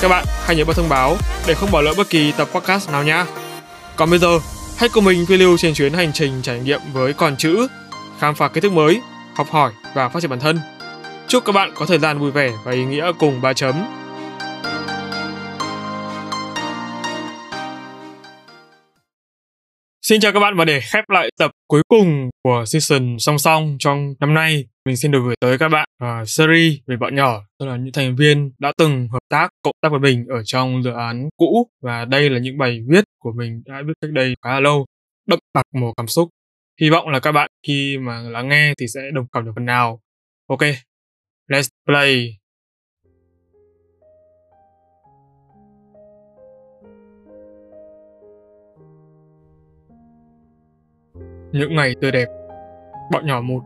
Các bạn hãy nhớ bật thông báo để không bỏ lỡ bất kỳ tập podcast nào nhé. Còn bây giờ, hãy cùng mình phiêu lưu trên chuyến hành trình trải nghiệm với con chữ, khám phá kiến thức mới, học hỏi và phát triển bản thân. Chúc các bạn có thời gian vui vẻ và ý nghĩa cùng ba chấm. Xin chào các bạn và để khép lại tập cuối cùng của season song song trong năm nay, mình xin được gửi tới các bạn uh, series về bọn nhỏ, tức là những thành viên đã từng hợp tác, cộng tác với mình ở trong dự án cũ và đây là những bài viết của mình đã viết cách đây khá là lâu, đậm đặc màu cảm xúc. Hy vọng là các bạn khi mà lắng nghe thì sẽ đồng cảm được phần nào. Ok, let's play. Những ngày tươi đẹp. Bọn nhỏ một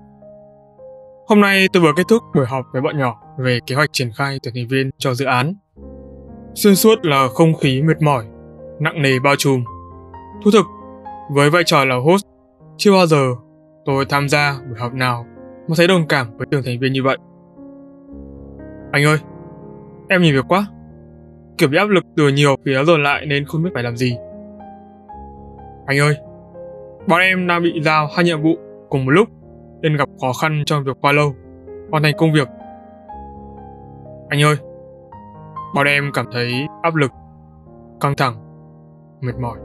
Hôm nay tôi vừa kết thúc buổi họp với bọn nhỏ về kế hoạch triển khai tuyển thành viên cho dự án. Xuyên suốt là không khí mệt mỏi, nặng nề bao trùm. Thú thực, với vai trò là host, chưa bao giờ tôi tham gia buổi họp nào mà thấy đồng cảm với từng thành viên như vậy. Anh ơi, em nhìn việc quá. Kiểu bị áp lực từ nhiều phía dồn lại nên không biết phải làm gì. Anh ơi, Bọn em đang bị giao hai nhiệm vụ cùng một lúc nên gặp khó khăn trong việc qua lâu, hoàn thành công việc. Anh ơi, bọn em cảm thấy áp lực, căng thẳng, mệt mỏi.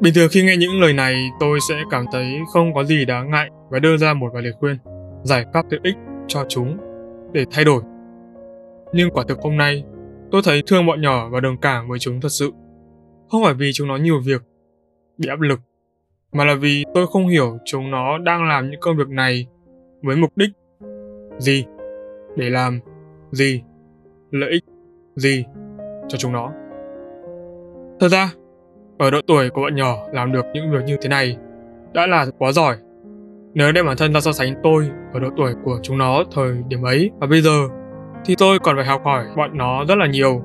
Bình thường khi nghe những lời này, tôi sẽ cảm thấy không có gì đáng ngại và đưa ra một vài lời khuyên, giải pháp tiện ích cho chúng để thay đổi. Nhưng quả thực hôm nay, tôi thấy thương bọn nhỏ và đồng cảm với chúng thật sự. Không phải vì chúng nó nhiều việc, bị áp lực, mà là vì tôi không hiểu chúng nó đang làm những công việc này với mục đích gì, để làm gì, lợi ích gì cho chúng nó. Thật ra, ở độ tuổi của bọn nhỏ làm được những việc như thế này đã là quá giỏi. Nếu đem bản thân ra so sánh tôi ở độ tuổi của chúng nó thời điểm ấy và bây giờ thì tôi còn phải học hỏi bọn nó rất là nhiều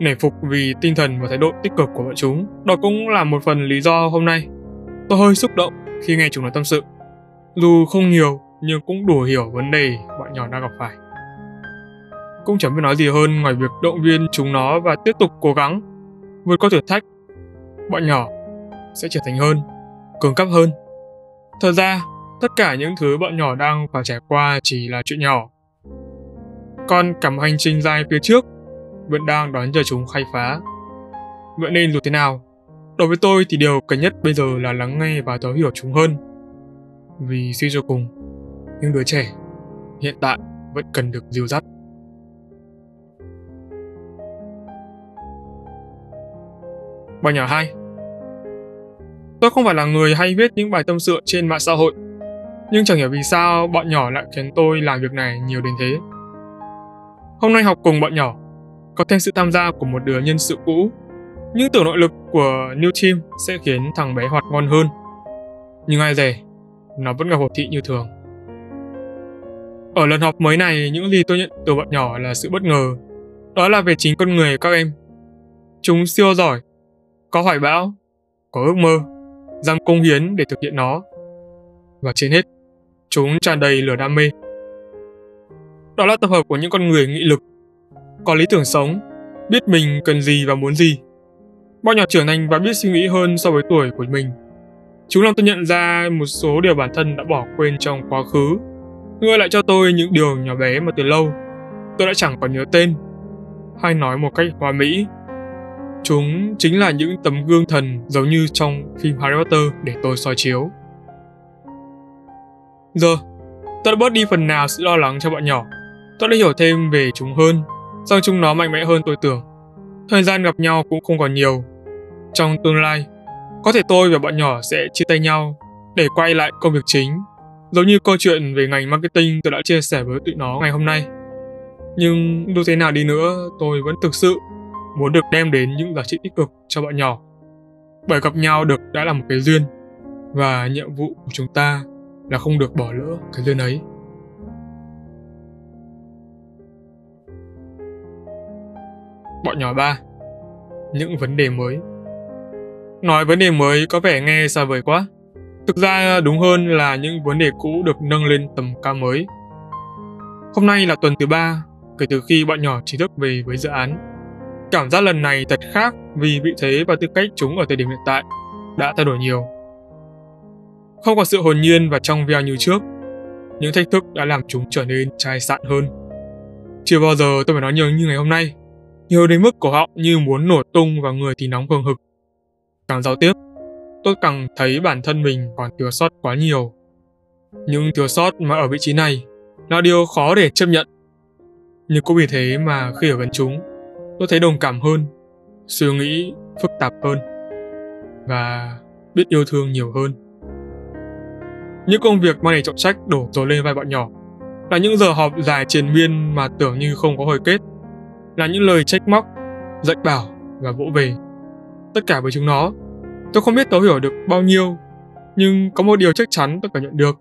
nể phục vì tinh thần và thái độ tích cực của bọn chúng. Đó cũng là một phần lý do hôm nay tôi hơi xúc động khi nghe chúng nói tâm sự. Dù không nhiều nhưng cũng đủ hiểu vấn đề bọn nhỏ đang gặp phải. Cũng chẳng biết nói gì hơn ngoài việc động viên chúng nó và tiếp tục cố gắng vượt qua thử thách. Bọn nhỏ sẽ trở thành hơn, cường cấp hơn. Thật ra, tất cả những thứ bọn nhỏ đang phải trải qua chỉ là chuyện nhỏ. Còn cả một hành trình dài phía trước vẫn đang đón chờ chúng khai phá. Vậy nên dù thế nào, đối với tôi thì điều cần nhất bây giờ là lắng nghe và thấu hiểu chúng hơn. Vì suy cho cùng, những đứa trẻ hiện tại vẫn cần được dìu dắt. Bài nhỏ 2 Tôi không phải là người hay viết những bài tâm sự trên mạng xã hội, nhưng chẳng hiểu vì sao bọn nhỏ lại khiến tôi làm việc này nhiều đến thế. Hôm nay học cùng bọn nhỏ, có thêm sự tham gia của một đứa nhân sự cũ. Nhưng tưởng nội lực của New Team sẽ khiến thằng bé hoạt ngon hơn. Nhưng ai dè, nó vẫn gặp hột thị như thường. Ở lần học mới này, những gì tôi nhận từ bọn nhỏ là sự bất ngờ. Đó là về chính con người các em. Chúng siêu giỏi, có hoài bão, có ước mơ, dám công hiến để thực hiện nó. Và trên hết, chúng tràn đầy lửa đam mê. Đó là tập hợp của những con người nghị lực, có lý tưởng sống, biết mình cần gì và muốn gì. Bọn nhỏ trưởng thành và biết suy nghĩ hơn so với tuổi của mình. Chúng làm tôi nhận ra một số điều bản thân đã bỏ quên trong quá khứ, Ngươi lại cho tôi những điều nhỏ bé mà từ lâu tôi đã chẳng còn nhớ tên, hay nói một cách hoa mỹ. Chúng chính là những tấm gương thần giống như trong phim Harry Potter để tôi soi chiếu. Giờ, tôi đã bớt đi phần nào sự lo lắng cho bọn nhỏ. Tôi đã hiểu thêm về chúng hơn Rằng chúng nó mạnh mẽ hơn tôi tưởng. Thời gian gặp nhau cũng không còn nhiều. Trong tương lai, có thể tôi và bọn nhỏ sẽ chia tay nhau để quay lại công việc chính. Giống như câu chuyện về ngành marketing tôi đã chia sẻ với tụi nó ngày hôm nay. Nhưng dù thế nào đi nữa, tôi vẫn thực sự muốn được đem đến những giá trị tích cực cho bọn nhỏ. Bởi gặp nhau được đã là một cái duyên và nhiệm vụ của chúng ta là không được bỏ lỡ cái duyên ấy. Bọn nhỏ ba Những vấn đề mới Nói vấn đề mới có vẻ nghe xa vời quá. Thực ra đúng hơn là những vấn đề cũ được nâng lên tầm cao mới. Hôm nay là tuần thứ ba kể từ khi bọn nhỏ chính thức về với dự án. Cảm giác lần này thật khác vì vị thế và tư cách chúng ở thời điểm hiện tại đã thay đổi nhiều. Không có sự hồn nhiên và trong veo như trước, những thách thức đã làm chúng trở nên chai sạn hơn. Chưa bao giờ tôi phải nói nhiều như ngày hôm nay, nhiều đến mức cổ họng như muốn nổ tung và người thì nóng hừng hực. Càng giao tiếp, tôi càng thấy bản thân mình còn thiếu sót quá nhiều. Nhưng thiếu sót mà ở vị trí này là điều khó để chấp nhận. Nhưng cũng vì thế mà khi ở gần chúng, tôi thấy đồng cảm hơn, suy nghĩ phức tạp hơn và biết yêu thương nhiều hơn. Những công việc mang đầy trọng trách đổ dồn lên vai bọn nhỏ là những giờ họp dài triền miên mà tưởng như không có hồi kết, là những lời trách móc, dạy bảo và vỗ về. Tất cả với chúng nó, tôi không biết thấu hiểu được bao nhiêu, nhưng có một điều chắc chắn tôi cảm nhận được,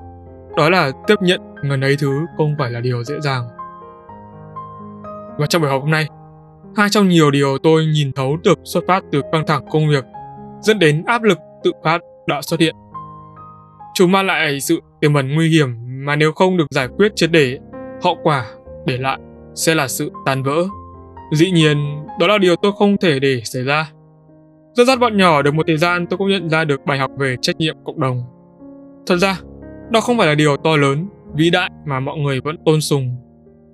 đó là tiếp nhận ngần ấy thứ không phải là điều dễ dàng. Và trong buổi học hôm nay, hai trong nhiều điều tôi nhìn thấu được xuất phát từ căng thẳng công việc, dẫn đến áp lực tự phát đã xuất hiện. Chúng mang lại sự tiềm ẩn nguy hiểm mà nếu không được giải quyết triệt để, hậu quả để lại sẽ là sự tan vỡ. Dĩ nhiên, đó là điều tôi không thể để xảy ra. Dẫn dắt bọn nhỏ được một thời gian tôi cũng nhận ra được bài học về trách nhiệm cộng đồng. Thật ra, đó không phải là điều to lớn, vĩ đại mà mọi người vẫn tôn sùng.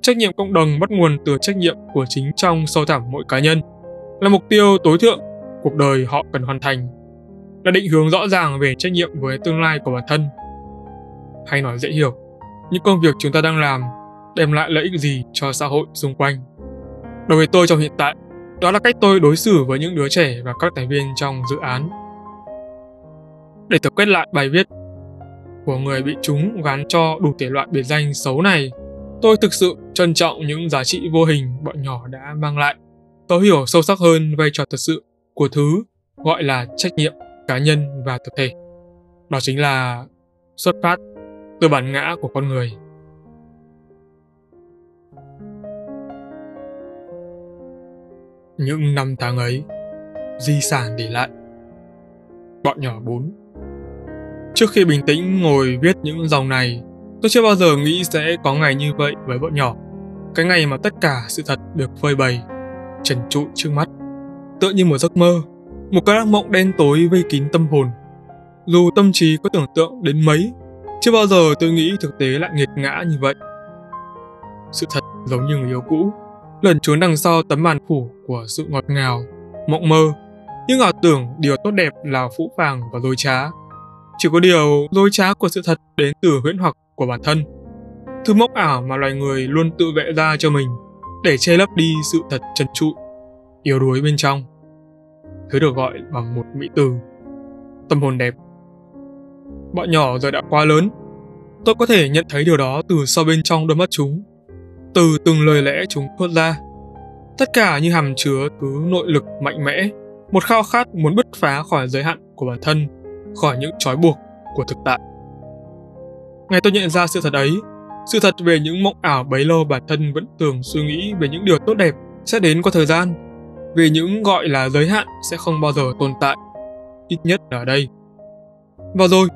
Trách nhiệm cộng đồng bắt nguồn từ trách nhiệm của chính trong sâu thẳm mỗi cá nhân, là mục tiêu tối thượng cuộc đời họ cần hoàn thành, là định hướng rõ ràng về trách nhiệm với tương lai của bản thân. Hay nói dễ hiểu, những công việc chúng ta đang làm đem lại lợi ích gì cho xã hội xung quanh. Đối với tôi trong hiện tại, đó là cách tôi đối xử với những đứa trẻ và các thành viên trong dự án. Để tổng kết lại bài viết của người bị chúng gắn cho đủ thể loại biệt danh xấu này, tôi thực sự trân trọng những giá trị vô hình bọn nhỏ đã mang lại. Tôi hiểu sâu sắc hơn vai trò thật sự của thứ gọi là trách nhiệm cá nhân và tập thể. Đó chính là xuất phát từ bản ngã của con người. Những năm tháng ấy, di sản để lại. Bọn nhỏ 4 Trước khi bình tĩnh ngồi viết những dòng này, tôi chưa bao giờ nghĩ sẽ có ngày như vậy với bọn nhỏ. Cái ngày mà tất cả sự thật được phơi bày, trần trụi trước mắt. Tựa như một giấc mơ, một cái ác mộng đen tối vây kín tâm hồn. Dù tâm trí có tưởng tượng đến mấy, chưa bao giờ tôi nghĩ thực tế lại nghiệt ngã như vậy. Sự thật giống như người yêu cũ, lẩn trốn đằng sau tấm màn phủ của sự ngọt ngào, mộng mơ. Nhưng ảo tưởng điều tốt đẹp là phũ phàng và lôi trá. Chỉ có điều lôi trá của sự thật đến từ huyễn hoặc của bản thân. Thứ mốc ảo mà loài người luôn tự vẽ ra cho mình để che lấp đi sự thật trần trụi, yếu đuối bên trong. Thứ được gọi bằng một mỹ từ, tâm hồn đẹp. Bọn nhỏ giờ đã quá lớn, tôi có thể nhận thấy điều đó từ sau bên trong đôi mắt chúng từ từng lời lẽ chúng thốt ra. Tất cả như hàm chứa thứ nội lực mạnh mẽ, một khao khát muốn bứt phá khỏi giới hạn của bản thân, khỏi những trói buộc của thực tại. Ngày tôi nhận ra sự thật ấy, sự thật về những mộng ảo bấy lâu bản thân vẫn thường suy nghĩ về những điều tốt đẹp sẽ đến qua thời gian, về những gọi là giới hạn sẽ không bao giờ tồn tại, ít nhất ở đây. Và rồi,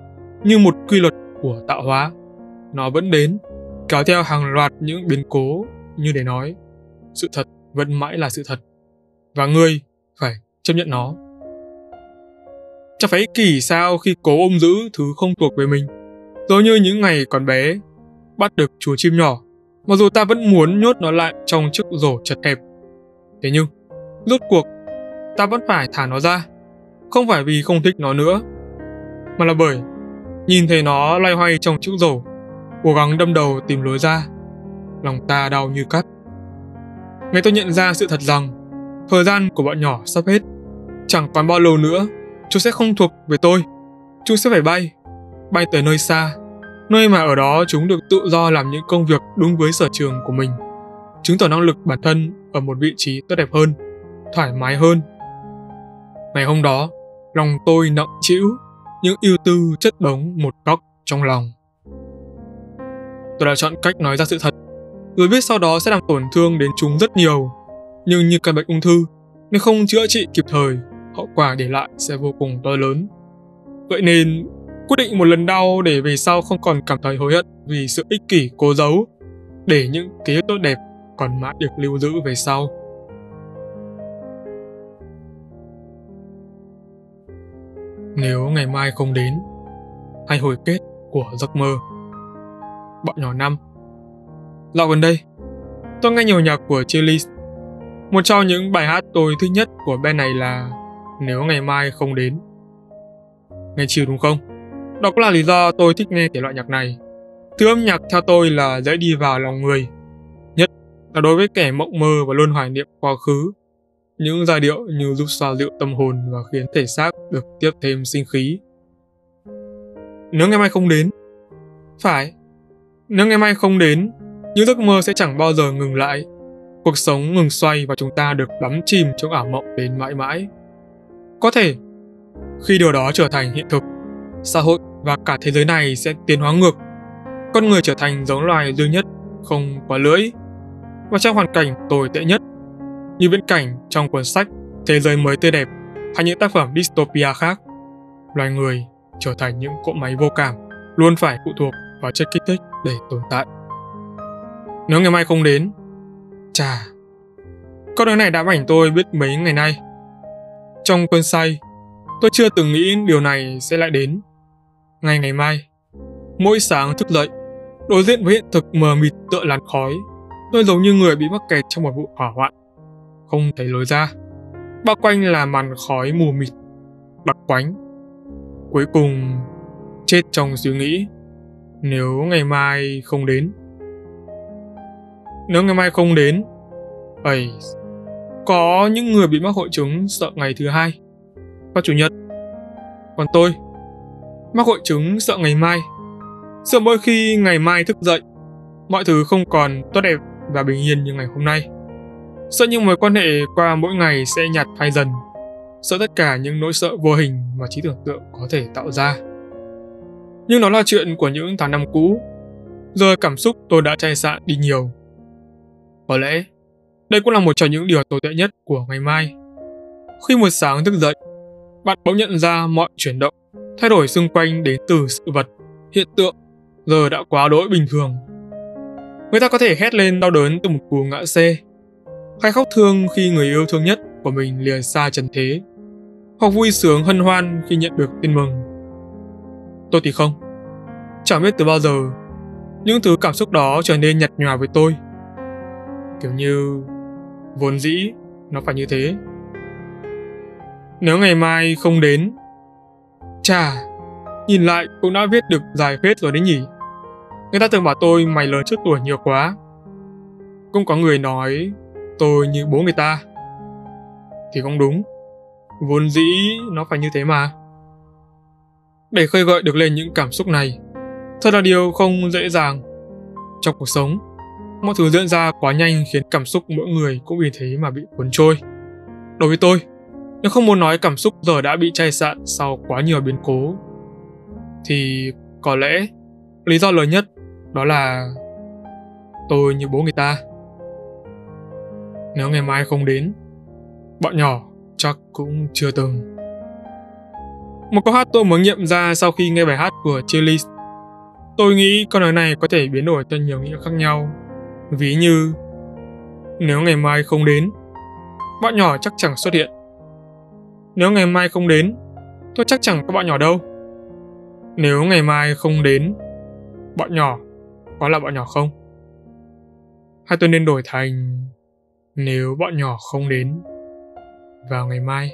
như một quy luật của tạo hóa, nó vẫn đến kéo theo hàng loạt những biến cố như để nói, sự thật vẫn mãi là sự thật, và ngươi phải chấp nhận nó. Chẳng phải kỳ sao khi cố ôm giữ thứ không thuộc về mình, giống như những ngày còn bé, bắt được chú chim nhỏ, mặc dù ta vẫn muốn nhốt nó lại trong chiếc rổ chật hẹp. Thế nhưng, rốt cuộc, ta vẫn phải thả nó ra, không phải vì không thích nó nữa, mà là bởi nhìn thấy nó loay hoay trong chiếc rổ cố gắng đâm đầu tìm lối ra. Lòng ta đau như cắt. Ngay tôi nhận ra sự thật rằng, thời gian của bọn nhỏ sắp hết. Chẳng còn bao lâu nữa, chúng sẽ không thuộc về tôi. Chúng sẽ phải bay, bay tới nơi xa, nơi mà ở đó chúng được tự do làm những công việc đúng với sở trường của mình. Chứng tỏ năng lực bản thân ở một vị trí tốt đẹp hơn. thoải mái hơn. Ngày hôm đó, lòng tôi nặng trĩu, những ưu tư chất đống một góc trong lòng. Tôi đã chọn cách nói ra sự thật, rồi biết sau đó sẽ làm tổn thương đến chúng rất nhiều. Nhưng như căn bệnh ung thư, nếu không chữa trị kịp thời, hậu quả để lại sẽ vô cùng to lớn. Vậy nên, quyết định một lần đau để về sau không còn cảm thấy hối hận vì sự ích kỷ cố giấu, để những ký ức tốt đẹp còn mãi được lưu giữ về sau. Nếu ngày mai không đến, hay hồi kết của giấc mơ. Bọn nhỏ năm Dạo gần đây, tôi nghe nhiều nhạc của Chili's. Một trong những bài hát tôi thích nhất của band này là Nếu ngày mai không đến. Nghe chiều đúng không? Đó cũng là lý do tôi thích nghe thể loại nhạc này. Thứ âm nhạc theo tôi là dễ đi vào lòng người. Nhất là đối với kẻ mộng mơ và luôn hoài niệm quá khứ. Những giai điệu như giúp xoa dịu tâm hồn và khiến thể xác được tiếp thêm sinh khí. Nếu ngày mai không đến, phải, nếu ngày mai không đến, những giấc mơ sẽ chẳng bao giờ ngừng lại. Cuộc sống ngừng xoay và chúng ta được đắm chìm trong ảo mộng đến mãi mãi. Có thể, khi điều đó trở thành hiện thực, xã hội và cả thế giới này sẽ tiến hóa ngược. Con người trở thành giống loài duy nhất, không quá lưỡi. Và trong hoàn cảnh tồi tệ nhất, như viễn cảnh trong cuốn sách Thế giới mới tươi đẹp hay những tác phẩm dystopia khác, loài người trở thành những cỗ máy vô cảm, luôn phải phụ thuộc và chất kích thích để tồn tại. Nếu ngày mai không đến, chà, câu nói này đã ảnh tôi biết mấy ngày nay. Trong cơn say, tôi chưa từng nghĩ điều này sẽ lại đến. Ngày ngày mai, mỗi sáng thức dậy, đối diện với hiện thực mờ mịt tựa làn khói, tôi giống như người bị mắc kẹt trong một vụ hỏa hoạn, không thấy lối ra. Bao quanh là màn khói mù mịt, đặc quánh. Cuối cùng, chết trong suy nghĩ, nếu ngày mai không đến. Nếu ngày mai không đến, ấy, có những người bị mắc hội chứng sợ ngày thứ hai và chủ nhật. Còn tôi, mắc hội chứng sợ ngày mai. Sợ mỗi khi ngày mai thức dậy, mọi thứ không còn tốt đẹp và bình yên như ngày hôm nay. Sợ những mối quan hệ qua mỗi ngày sẽ nhạt phai dần. Sợ tất cả những nỗi sợ vô hình mà trí tưởng tượng có thể tạo ra. Nhưng nó là chuyện của những tháng năm cũ. Giờ cảm xúc tôi đã chai sạn đi nhiều. Có lẽ, đây cũng là một trong những điều tồi tệ nhất của ngày mai. Khi một sáng thức dậy, bạn bỗng nhận ra mọi chuyển động, thay đổi xung quanh đến từ sự vật, hiện tượng, giờ đã quá đỗi bình thường. Người ta có thể hét lên đau đớn từ một cú ngã xe, hay khóc thương khi người yêu thương nhất của mình lìa xa trần thế, hoặc vui sướng hân hoan khi nhận được tin mừng. Tôi thì không. Chẳng biết từ bao giờ, những thứ cảm xúc đó trở nên nhạt nhòa với tôi. Kiểu như, vốn dĩ, nó phải như thế. Nếu ngày mai không đến, chà, nhìn lại cũng đã viết được dài phết rồi đấy nhỉ. Người ta thường bảo tôi mày lớn trước tuổi nhiều quá. Cũng có người nói tôi như bố người ta. Thì không đúng. Vốn dĩ nó phải như thế mà. Để khơi gợi được lên những cảm xúc này, thật là điều không dễ dàng. Trong cuộc sống, mọi thứ diễn ra quá nhanh khiến cảm xúc mỗi người cũng vì thế mà bị cuốn trôi. Đối với tôi, nếu không muốn nói cảm xúc giờ đã bị chai sạn sau quá nhiều biến cố, thì có lẽ lý do lớn nhất đó là tôi như bố người ta. Nếu ngày mai không đến, bọn nhỏ chắc cũng chưa từng. Một câu hát tôi mới nghiệm ra sau khi nghe bài hát của Chili's. Tôi nghĩ câu nói này có thể biến đổi theo nhiều nghĩa khác nhau. Ví như Nếu ngày mai không đến, bọn nhỏ chắc chẳng xuất hiện. Nếu ngày mai không đến, tôi chắc chẳng có bọn nhỏ đâu. Nếu ngày mai không đến, bọn nhỏ có là bọn nhỏ không? Hay tôi nên đổi thành nếu bọn nhỏ không đến vào ngày mai?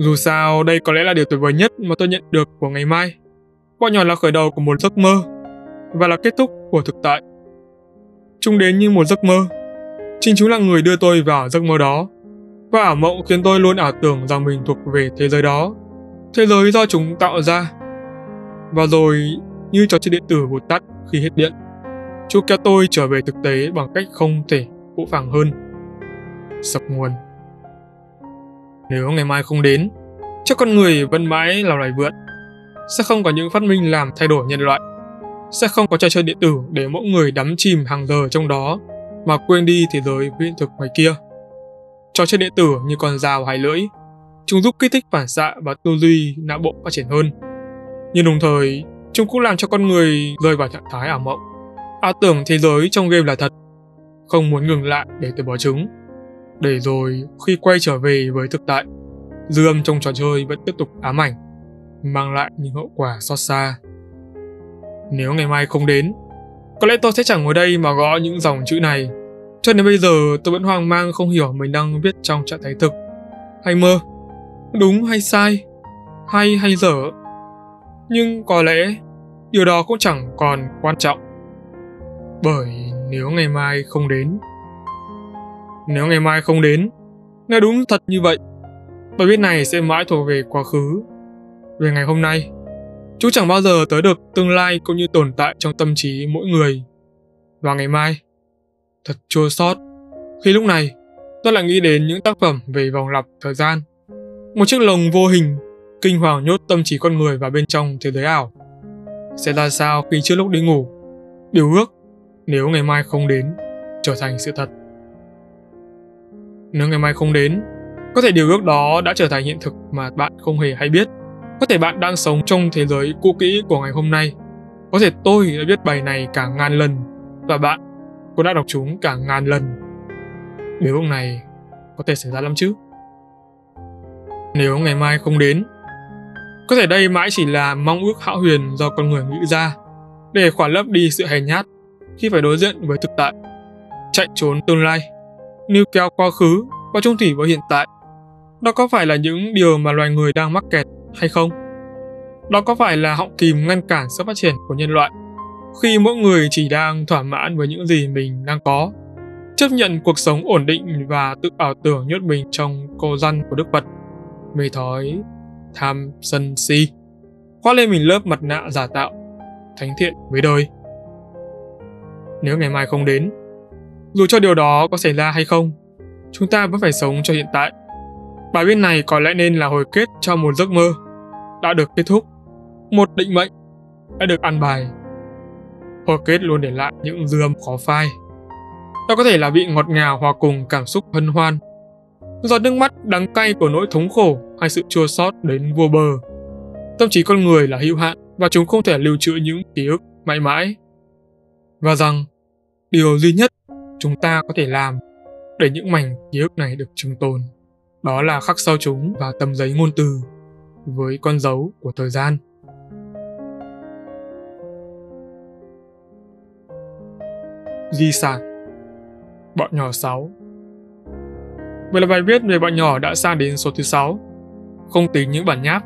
Dù sao, đây có lẽ là điều tuyệt vời nhất mà tôi nhận được của ngày mai. Bọn nhỏ là khởi đầu của một giấc mơ và là kết thúc của thực tại. Chúng đến như một giấc mơ. Chính chúng là người đưa tôi vào giấc mơ đó. Và ảo mộng khiến tôi luôn ảo tưởng rằng mình thuộc về thế giới đó. Thế giới do chúng tạo ra. Và rồi, như trò chơi điện tử vụt tắt khi hết điện, chúng kéo tôi trở về thực tế bằng cách không thể phũ phàng hơn. sập nguồn. Nếu ngày mai không đến, chắc con người vẫn mãi là loài vượn. Sẽ không có những phát minh làm thay đổi nhân loại. Sẽ không có trò chơi điện tử để mỗi người đắm chìm hàng giờ trong đó mà quên đi thế giới hiện thực ngoài kia. Trò chơi điện tử như con dao hai lưỡi, chúng giúp kích thích phản xạ và tư duy não bộ phát triển hơn. Nhưng đồng thời, chúng cũng làm cho con người rơi vào trạng thái ảo mộng. Ảo tưởng thế giới trong game là thật, không muốn ngừng lại để từ bỏ chúng. Để rồi khi quay trở về với thực tại, dư âm trong trò chơi vẫn tiếp tục ám ảnh, mang lại những hậu quả xót xa. Nếu ngày mai không đến, có lẽ tôi sẽ chẳng ngồi đây mà gõ những dòng chữ này. Cho đến bây giờ tôi vẫn hoang mang không hiểu mình đang viết trong trạng thái thực hay mơ. Đúng hay sai, hay hay dở. Nhưng có lẽ điều đó cũng chẳng còn quan trọng. Bởi nếu ngày mai không đến, nếu ngày mai không đến, nghe đúng thật như vậy, bài viết này sẽ mãi thuộc về quá khứ. Về ngày hôm nay, chú chẳng bao giờ tới được tương lai cũng như tồn tại trong tâm trí mỗi người. Và ngày mai, thật chua xót khi lúc này tôi lại nghĩ đến những tác phẩm về vòng lặp thời gian. Một chiếc lồng vô hình kinh hoàng nhốt tâm trí con người vào bên trong thế giới ảo. Sẽ ra sao khi trước lúc đi ngủ, điều ước nếu ngày mai không đến trở thành sự thật. Nếu ngày mai không đến, có thể điều ước đó đã trở thành hiện thực mà bạn không hề hay biết. Có thể bạn đang sống trong thế giới cũ kỹ của ngày hôm nay. Có thể tôi đã viết bài này cả ngàn lần và bạn cũng đã đọc chúng cả ngàn lần. Điều ước này có thể xảy ra lắm chứ. Nếu ngày mai không đến, có thể đây mãi chỉ là mong ước hão huyền do con người nghĩ ra để khỏa lấp đi sự hèn nhát khi phải đối diện với thực tại. Chạy trốn tương lai, níu kéo quá khứ và chung thủy vào hiện tại. Đó có phải là những điều mà loài người đang mắc kẹt hay không? Đó có phải là họng kìm ngăn cản sự phát triển của nhân loại khi mỗi người chỉ đang thỏa mãn với những gì mình đang có, chấp nhận cuộc sống ổn định và tự ảo tưởng nhốt mình trong cô răn của Đức Phật, mê thói, tham, sân si, khoác lên mình lớp mặt nạ giả tạo, thánh thiện với đời. Nếu ngày mai không đến, dù cho điều đó có xảy ra hay không, chúng ta vẫn phải sống cho hiện tại. Bài viết này có lẽ nên là hồi kết cho một giấc mơ đã được kết thúc, một định mệnh đã được ăn bài. Hồi kết luôn để lại những dư âm khó phai. Đó có thể là vị ngọt ngào hòa cùng cảm xúc hân hoan, giọt nước mắt đắng cay của nỗi thống khổ hay sự chua xót đến vô bờ. Tâm trí con người là hữu hạn và chúng không thể lưu trữ những ký ức mãi mãi. Và rằng, điều duy nhất chúng ta có thể làm để những mảnh ký ức này được trường tồn. Đó là khắc sâu chúng vào tấm giấy ngôn từ với con dấu của thời gian. Di sản Bọn nhỏ 6 Vậy là bài viết về bọn nhỏ đã sang đến số thứ 6, không tính những bản nháp.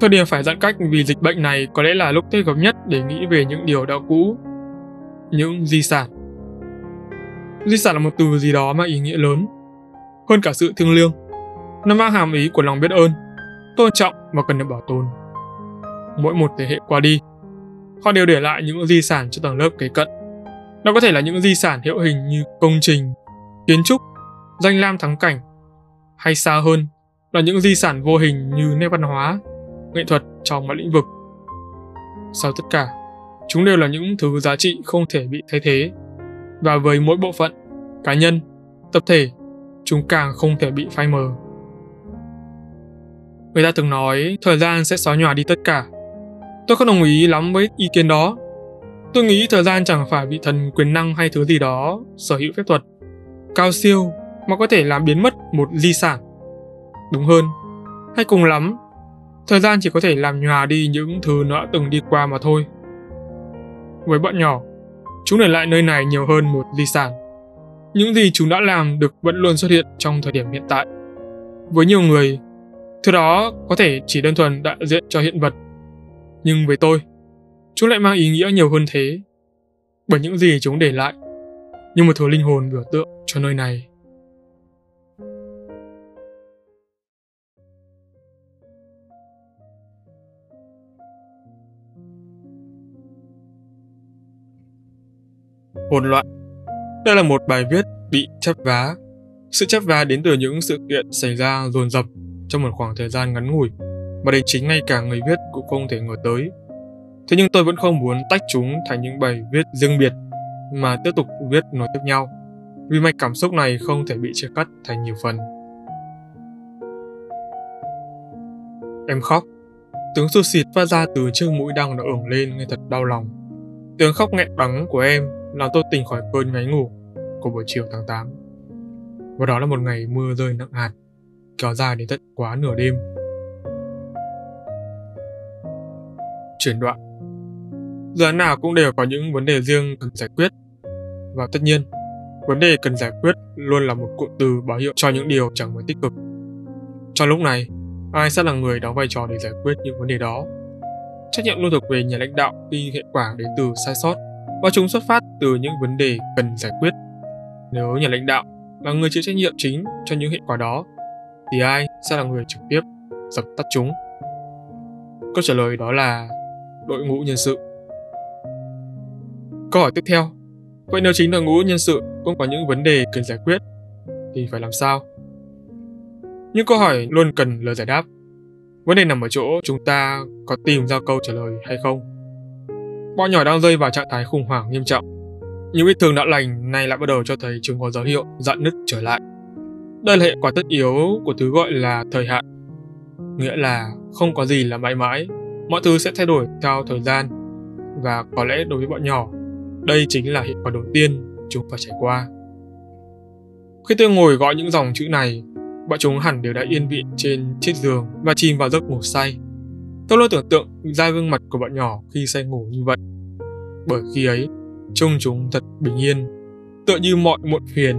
Thời điểm phải giãn cách vì dịch bệnh này có lẽ là lúc thích hợp nhất để nghĩ về những điều đã cũ, những di sản Di sản là một từ gì đó mang ý nghĩa lớn, hơn cả sự thiêng liêng. Nó mang hàm ý của lòng biết ơn, tôn trọng và cần được bảo tồn. Mỗi một thế hệ qua đi, họ đều để lại những di sản cho tầng lớp kế cận. Nó có thể là những di sản hiệu hình như công trình, kiến trúc, danh lam thắng cảnh, hay xa hơn là những di sản vô hình như nét văn hóa, nghệ thuật trong mọi lĩnh vực. Sau tất cả, chúng đều là những thứ giá trị không thể bị thay thế và với mỗi bộ phận, cá nhân, tập thể, chúng càng không thể bị phai mờ. Người ta từng nói thời gian sẽ xóa nhòa đi tất cả. Tôi không đồng ý lắm với ý kiến đó. Tôi nghĩ thời gian chẳng phải bị thần quyền năng hay thứ gì đó sở hữu phép thuật cao siêu mà có thể làm biến mất một di sản. Đúng hơn, hay cùng lắm, thời gian chỉ có thể làm nhòa đi những thứ nó đã từng đi qua mà thôi. Với bọn nhỏ, chúng để lại nơi này nhiều hơn một di sản. Những gì chúng đã làm được vẫn luôn xuất hiện trong thời điểm hiện tại. Với nhiều người, thứ đó có thể chỉ đơn thuần đại diện cho hiện vật. Nhưng với tôi, chúng lại mang ý nghĩa nhiều hơn thế. Bởi những gì chúng để lại, như một thứ linh hồn biểu tượng cho nơi này. Hỗn loạn Đây là một bài viết bị chấp vá, Sự chấp vá đến từ những sự kiện xảy ra dồn dập trong một khoảng thời gian ngắn ngủi mà đến chính ngay cả người viết cũng không thể ngờ tới. Thế nhưng tôi vẫn không muốn tách chúng thành những bài viết riêng biệt mà tiếp tục viết nối tiếp nhau vì mạch cảm xúc này không thể bị chia cắt thành nhiều phần. Em khóc. Tiếng sụt xịt phát ra từ chiếc mũi đang đã ửng lên nghe thật đau lòng. Tiếng khóc nghẹn đắng của em làm tôi tỉnh khỏi cơn ngáy ngủ của buổi chiều tháng 8. Và đó là một ngày mưa rơi nặng hạt, kéo dài đến tận quá nửa đêm. Chuyển đoạn Giờ nào cũng đều có những vấn đề riêng cần giải quyết. Và tất nhiên, vấn đề cần giải quyết luôn là một cụm từ báo hiệu cho những điều chẳng mấy tích cực. Trong lúc này, ai sẽ là người đóng vai trò để giải quyết những vấn đề đó? Trách nhiệm luôn thuộc về nhà lãnh đạo khi hệ quả đến từ sai sót và chúng xuất phát từ những vấn đề cần giải quyết. Nếu nhà lãnh đạo là người chịu trách nhiệm chính cho những hệ quả đó, thì ai sẽ là người trực tiếp dập tắt chúng? Câu trả lời đó là đội ngũ nhân sự. Câu hỏi tiếp theo, vậy nếu chính đội ngũ nhân sự cũng có những vấn đề cần giải quyết, thì phải làm sao? Những câu hỏi luôn cần lời giải đáp. Vấn đề nằm ở chỗ chúng ta có tìm ra câu trả lời hay không. Bọn nhỏ đang rơi vào trạng thái khủng hoảng nghiêm trọng. Những vết thương đã lành nay lại bắt đầu cho thấy chúng có dấu hiệu dạn nứt trở lại. Đây là hệ quả tất yếu của thứ gọi là thời hạn. Nghĩa là không có gì là mãi mãi, mọi thứ sẽ thay đổi theo thời gian. Và có lẽ đối với bọn nhỏ, đây chính là hệ quả đầu tiên chúng phải trải qua. Khi tôi ngồi gõ những dòng chữ này, bọn chúng hẳn đều đã yên vị trên chiếc giường và chìm vào giấc ngủ say. Tôi luôn tưởng tượng ra gương mặt của bọn nhỏ khi say ngủ như vậy. Bởi khi ấy, trông chúng thật bình yên, tựa như mọi muộn phiền,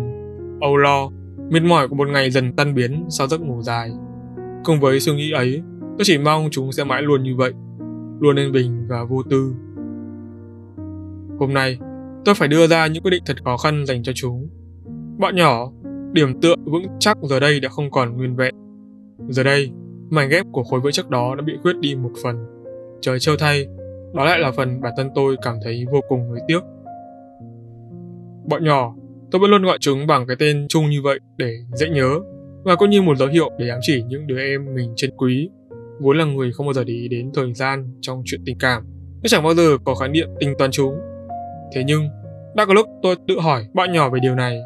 âu lo, mệt mỏi của một ngày dần tan biến sau giấc ngủ dài. Cùng với suy nghĩ ấy, tôi chỉ mong chúng sẽ mãi luôn như vậy, luôn yên bình và vô tư. Hôm nay, tôi phải đưa ra những quyết định thật khó khăn dành cho chúng. Bọn nhỏ điểm tựa vững chắc giờ đây đã không còn nguyên vẹn. Giờ đây, mảnh ghép của khối vỡ trước đó đã bị khuyết đi một phần. Trời trêu thay, đó lại là phần bản thân tôi cảm thấy vô cùng nuối tiếc. Bọn nhỏ, tôi vẫn luôn gọi chúng bằng cái tên chung như vậy để dễ nhớ và cũng như một dấu hiệu để ám chỉ những đứa em mình trân quý, vốn là người không bao giờ để ý đến thời gian trong chuyện tình cảm, nhưng chẳng bao giờ có khái niệm tình toán chúng. Thế nhưng, đã có lúc tôi tự hỏi bọn nhỏ về điều này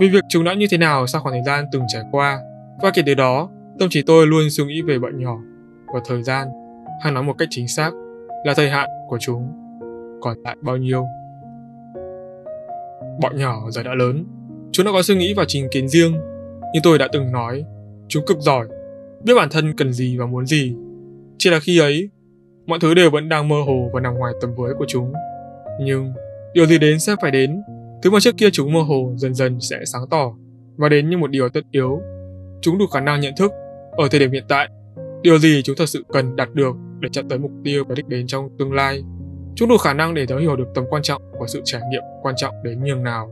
vì việc chúng đã như thế nào sau khoảng thời gian từng trải qua. Và kể từ đó, tâm trí tôi luôn suy nghĩ về bọn nhỏ và thời gian, hay nói một cách chính xác là thời hạn của chúng còn lại bao nhiêu. Bọn nhỏ giờ đã lớn, chúng đã có suy nghĩ và trình kiến riêng, nhưng tôi đã từng nói, chúng cực giỏi, biết bản thân cần gì và muốn gì. Chỉ là khi ấy, mọi thứ đều vẫn đang mơ hồ và nằm ngoài tầm với của chúng. Nhưng điều gì đến sẽ phải đến Thứ mà trước kia chúng mơ hồ dần dần sẽ sáng tỏ và đến như một điều tất yếu. Chúng đủ khả năng nhận thức ở thời điểm hiện tại điều gì chúng thật sự cần đạt được để chạm tới mục tiêu và đích đến trong tương lai. Chúng đủ khả năng để thấu hiểu được tầm quan trọng của sự trải nghiệm quan trọng đến nhường nào.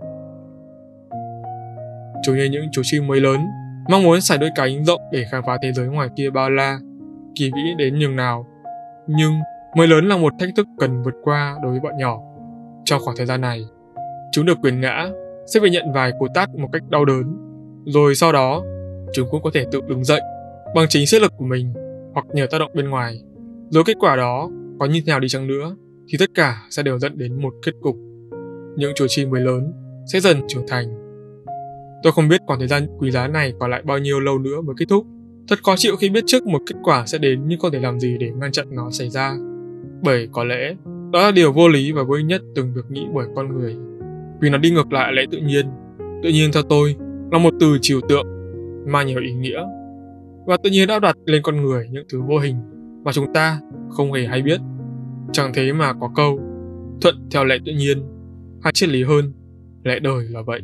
Chúng như những chú chim mới lớn, mong muốn xài đôi cánh rộng để khám phá thế giới ngoài kia bao la, kỳ vĩ đến nhường nào. Nhưng mới lớn là một thách thức cần vượt qua đối với bọn nhỏ. Trong khoảng thời gian này, Chúng được quyền ngã, sẽ phải nhận vài cú tát một cách đau đớn. Rồi sau đó, chúng cũng có thể tự đứng dậy bằng chính sức lực của mình hoặc nhờ tác động bên ngoài. Rồi kết quả đó có như thế nào đi chăng nữa, thì tất cả sẽ đều dẫn đến một kết cục. Những chùa chim mới lớn sẽ dần trưởng thành. Tôi không biết khoảng thời gian quý giá này còn lại bao nhiêu lâu nữa mới kết thúc. Thật khó chịu khi biết trước một kết quả sẽ đến nhưng không thể làm gì để ngăn chặn nó xảy ra. Bởi có lẽ đó là điều vô lý và vô ích nhất từng được nghĩ bởi con người vì nó đi ngược lại lẽ tự nhiên. Tự nhiên theo tôi là một từ trừu tượng, mang nhiều ý nghĩa và tự nhiên đã đặt lên con người những thứ vô hình mà chúng ta không hề hay biết. Chẳng thế mà có câu thuận theo lẽ tự nhiên hay triết lý hơn lẽ đời là vậy.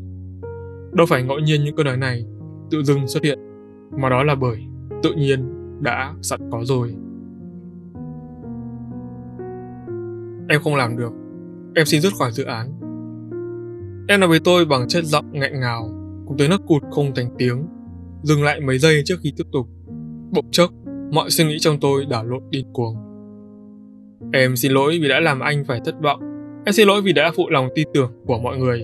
Đâu phải ngẫu nhiên những câu nói này tự dưng xuất hiện mà đó là bởi tự nhiên đã sẵn có rồi. Em không làm được. Em xin rút khỏi dự án Em nói với tôi bằng chất giọng nghẹn ngào, cùng tới nước cụt không thành tiếng, dừng lại mấy giây trước khi tiếp tục. Bỗng chốc, mọi suy nghĩ trong tôi đảo lộn điên cuồng. Em xin lỗi vì đã làm anh phải thất vọng. Em xin lỗi vì đã phụ lòng tin tưởng của mọi người.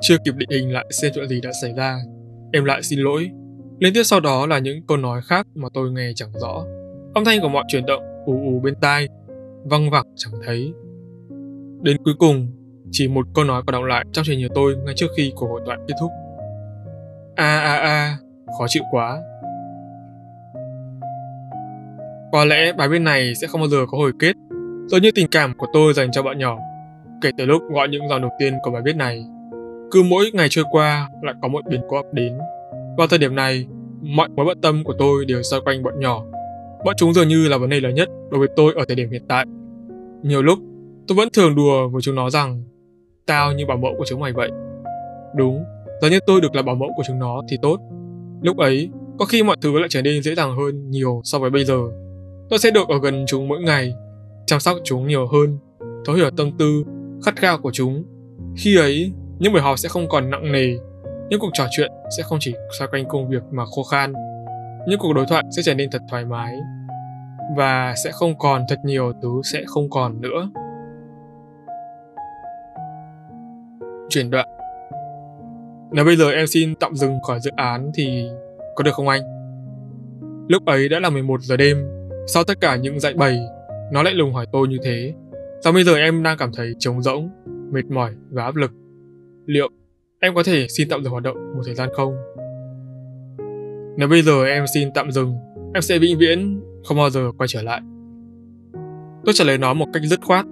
Chưa kịp định hình lại xem chuyện gì đã xảy ra, em lại xin lỗi. Liên tiếp sau đó là những câu nói khác mà tôi nghe chẳng rõ. Âm thanh của mọi chuyển động ù ù bên tai, văng vẳng chẳng thấy. Đến cuối cùng, chỉ một câu nói còn động lại trong trí nhớ tôi ngay trước khi cuộc hội thoại kết thúc. A a a, khó chịu quá. Có lẽ bài viết này sẽ không bao giờ có hồi kết, giống như tình cảm của tôi dành cho bạn nhỏ. Kể từ lúc gọi những dòng đầu tiên của bài viết này, cứ mỗi ngày trôi qua lại có một biến cố ập đến. Vào thời điểm này, mọi mối bận tâm của tôi đều xoay quanh bọn nhỏ. Bọn chúng dường như là vấn đề lớn nhất đối với tôi ở thời điểm hiện tại. Nhiều lúc, tôi vẫn thường đùa với chúng nó rằng tao như bảo mẫu của chúng mày vậy. Đúng, Giá như tôi được là bảo mẫu của chúng nó thì tốt. Lúc ấy, có khi mọi thứ lại trở nên dễ dàng hơn nhiều so với bây giờ. Tôi sẽ được ở gần chúng mỗi ngày, chăm sóc chúng nhiều hơn, thấu hiểu tâm tư, khát khao của chúng. Khi ấy, những buổi họp sẽ không còn nặng nề, những cuộc trò chuyện sẽ không chỉ xoay quanh công việc mà khô khan. Những cuộc đối thoại sẽ trở nên thật thoải mái và sẽ không còn thật nhiều thứ sẽ không còn nữa. Chuyển đoạn nếu bây giờ em xin tạm dừng khỏi dự án thì có được không anh? Lúc ấy đã là 11 giờ đêm, sau tất cả những dạy bày, nó lại lùng hỏi tôi như thế. Sao bây giờ em đang cảm thấy trống rỗng, mệt mỏi và áp lực? Liệu em có thể xin tạm dừng hoạt động một thời gian không? Nếu bây giờ em xin tạm dừng, em sẽ vĩnh viễn không bao giờ quay trở lại. Tôi trả lời nó một cách dứt khoát.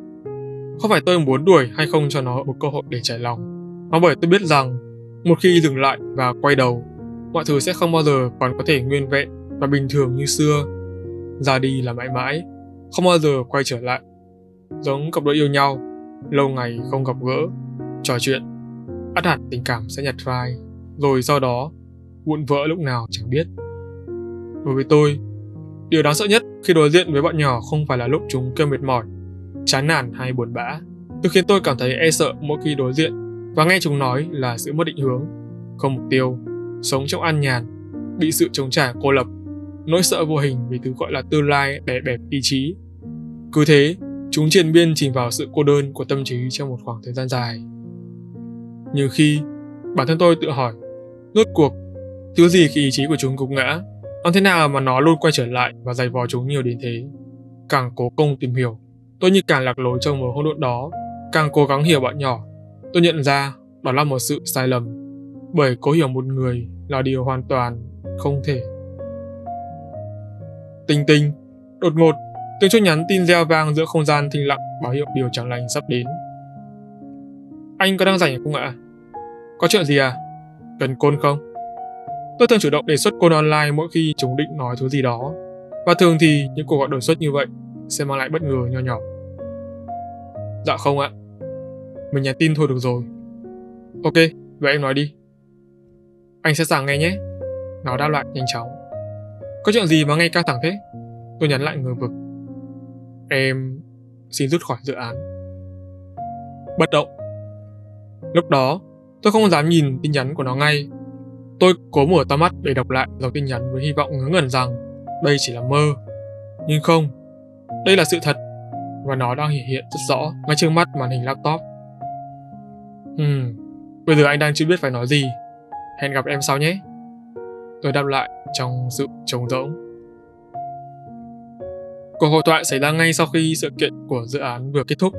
Không phải tôi muốn đuổi hay không cho nó một cơ hội để trải lòng, mà bởi tôi biết rằng một khi dừng lại và quay đầu, mọi thứ sẽ không bao giờ còn có thể nguyên vẹn và bình thường như xưa. Ra đi là mãi mãi, không bao giờ quay trở lại. Giống cặp đôi yêu nhau, lâu ngày không gặp gỡ, trò chuyện, ắt hẳn tình cảm sẽ nhạt phai, rồi sau đó vụn vỡ lúc nào chẳng biết. Đối với tôi, điều đáng sợ nhất khi đối diện với bọn nhỏ không phải là lúc chúng kêu mệt mỏi, chán nản hay buồn bã. Điều khiến tôi cảm thấy e sợ mỗi khi đối diện và nghe chúng nói là sự mất định hướng, không mục tiêu, sống trong an nhàn, bị sự chống trả cô lập, nỗi sợ vô hình vì thứ gọi là tương lai đè bẹp ý chí. Cứ thế, chúng triền biên chìm vào sự cô đơn của tâm trí trong một khoảng thời gian dài. Nhiều khi, bản thân tôi tự hỏi, rốt cuộc, thứ gì khi ý chí của chúng gục ngã, làm thế nào mà nó luôn quay trở lại và giày vò chúng nhiều đến thế? Càng cố công tìm hiểu, tôi như càng lạc lối trong mối hỗn độn đó, càng cố gắng hiểu bọn nhỏ. Tôi nhận ra đó là một sự sai lầm, bởi cố hiểu một người là điều hoàn toàn không thể. Tinh tinh, đột ngột, tiếng chuông nhắn tin reo vang giữa không gian thinh lặng báo hiệu điều chẳng lành sắp đến. Anh có đang rảnh không ạ? Có chuyện gì à? Cần côn không? Tôi thường chủ động đề xuất côn online mỗi khi chúng định nói thứ gì đó. Và thường thì những cuộc gọi đột xuất như vậy sẽ mang lại bất ngờ nho nhỏ. Dạ không ạ. Mình nhắn tin thôi được rồi. Ok, vậy em nói đi. Anh sẽ sẵn nghe nhé. Nó đáp lại nhanh chóng. Có chuyện gì mà ngay căng thẳng thế? Tôi nhắn lại ngờ vực. Em xin rút khỏi dự án. Bất động. Lúc đó, tôi không dám nhìn tin nhắn của nó ngay. Tôi cố mở to mắt để đọc lại dòng tin nhắn với hy vọng ngớ ngẩn rằng đây chỉ là mơ. Nhưng không, đây là sự thật và nó đang hiện hiện rất rõ ngay trước mắt màn hình laptop. Hmm, bây giờ anh đang chưa biết phải nói gì. Hẹn gặp em sau nhé. Tôi đáp lại trong sự trống rỗng. Cuộc hội thoại xảy ra ngay sau khi sự kiện của dự án vừa kết thúc.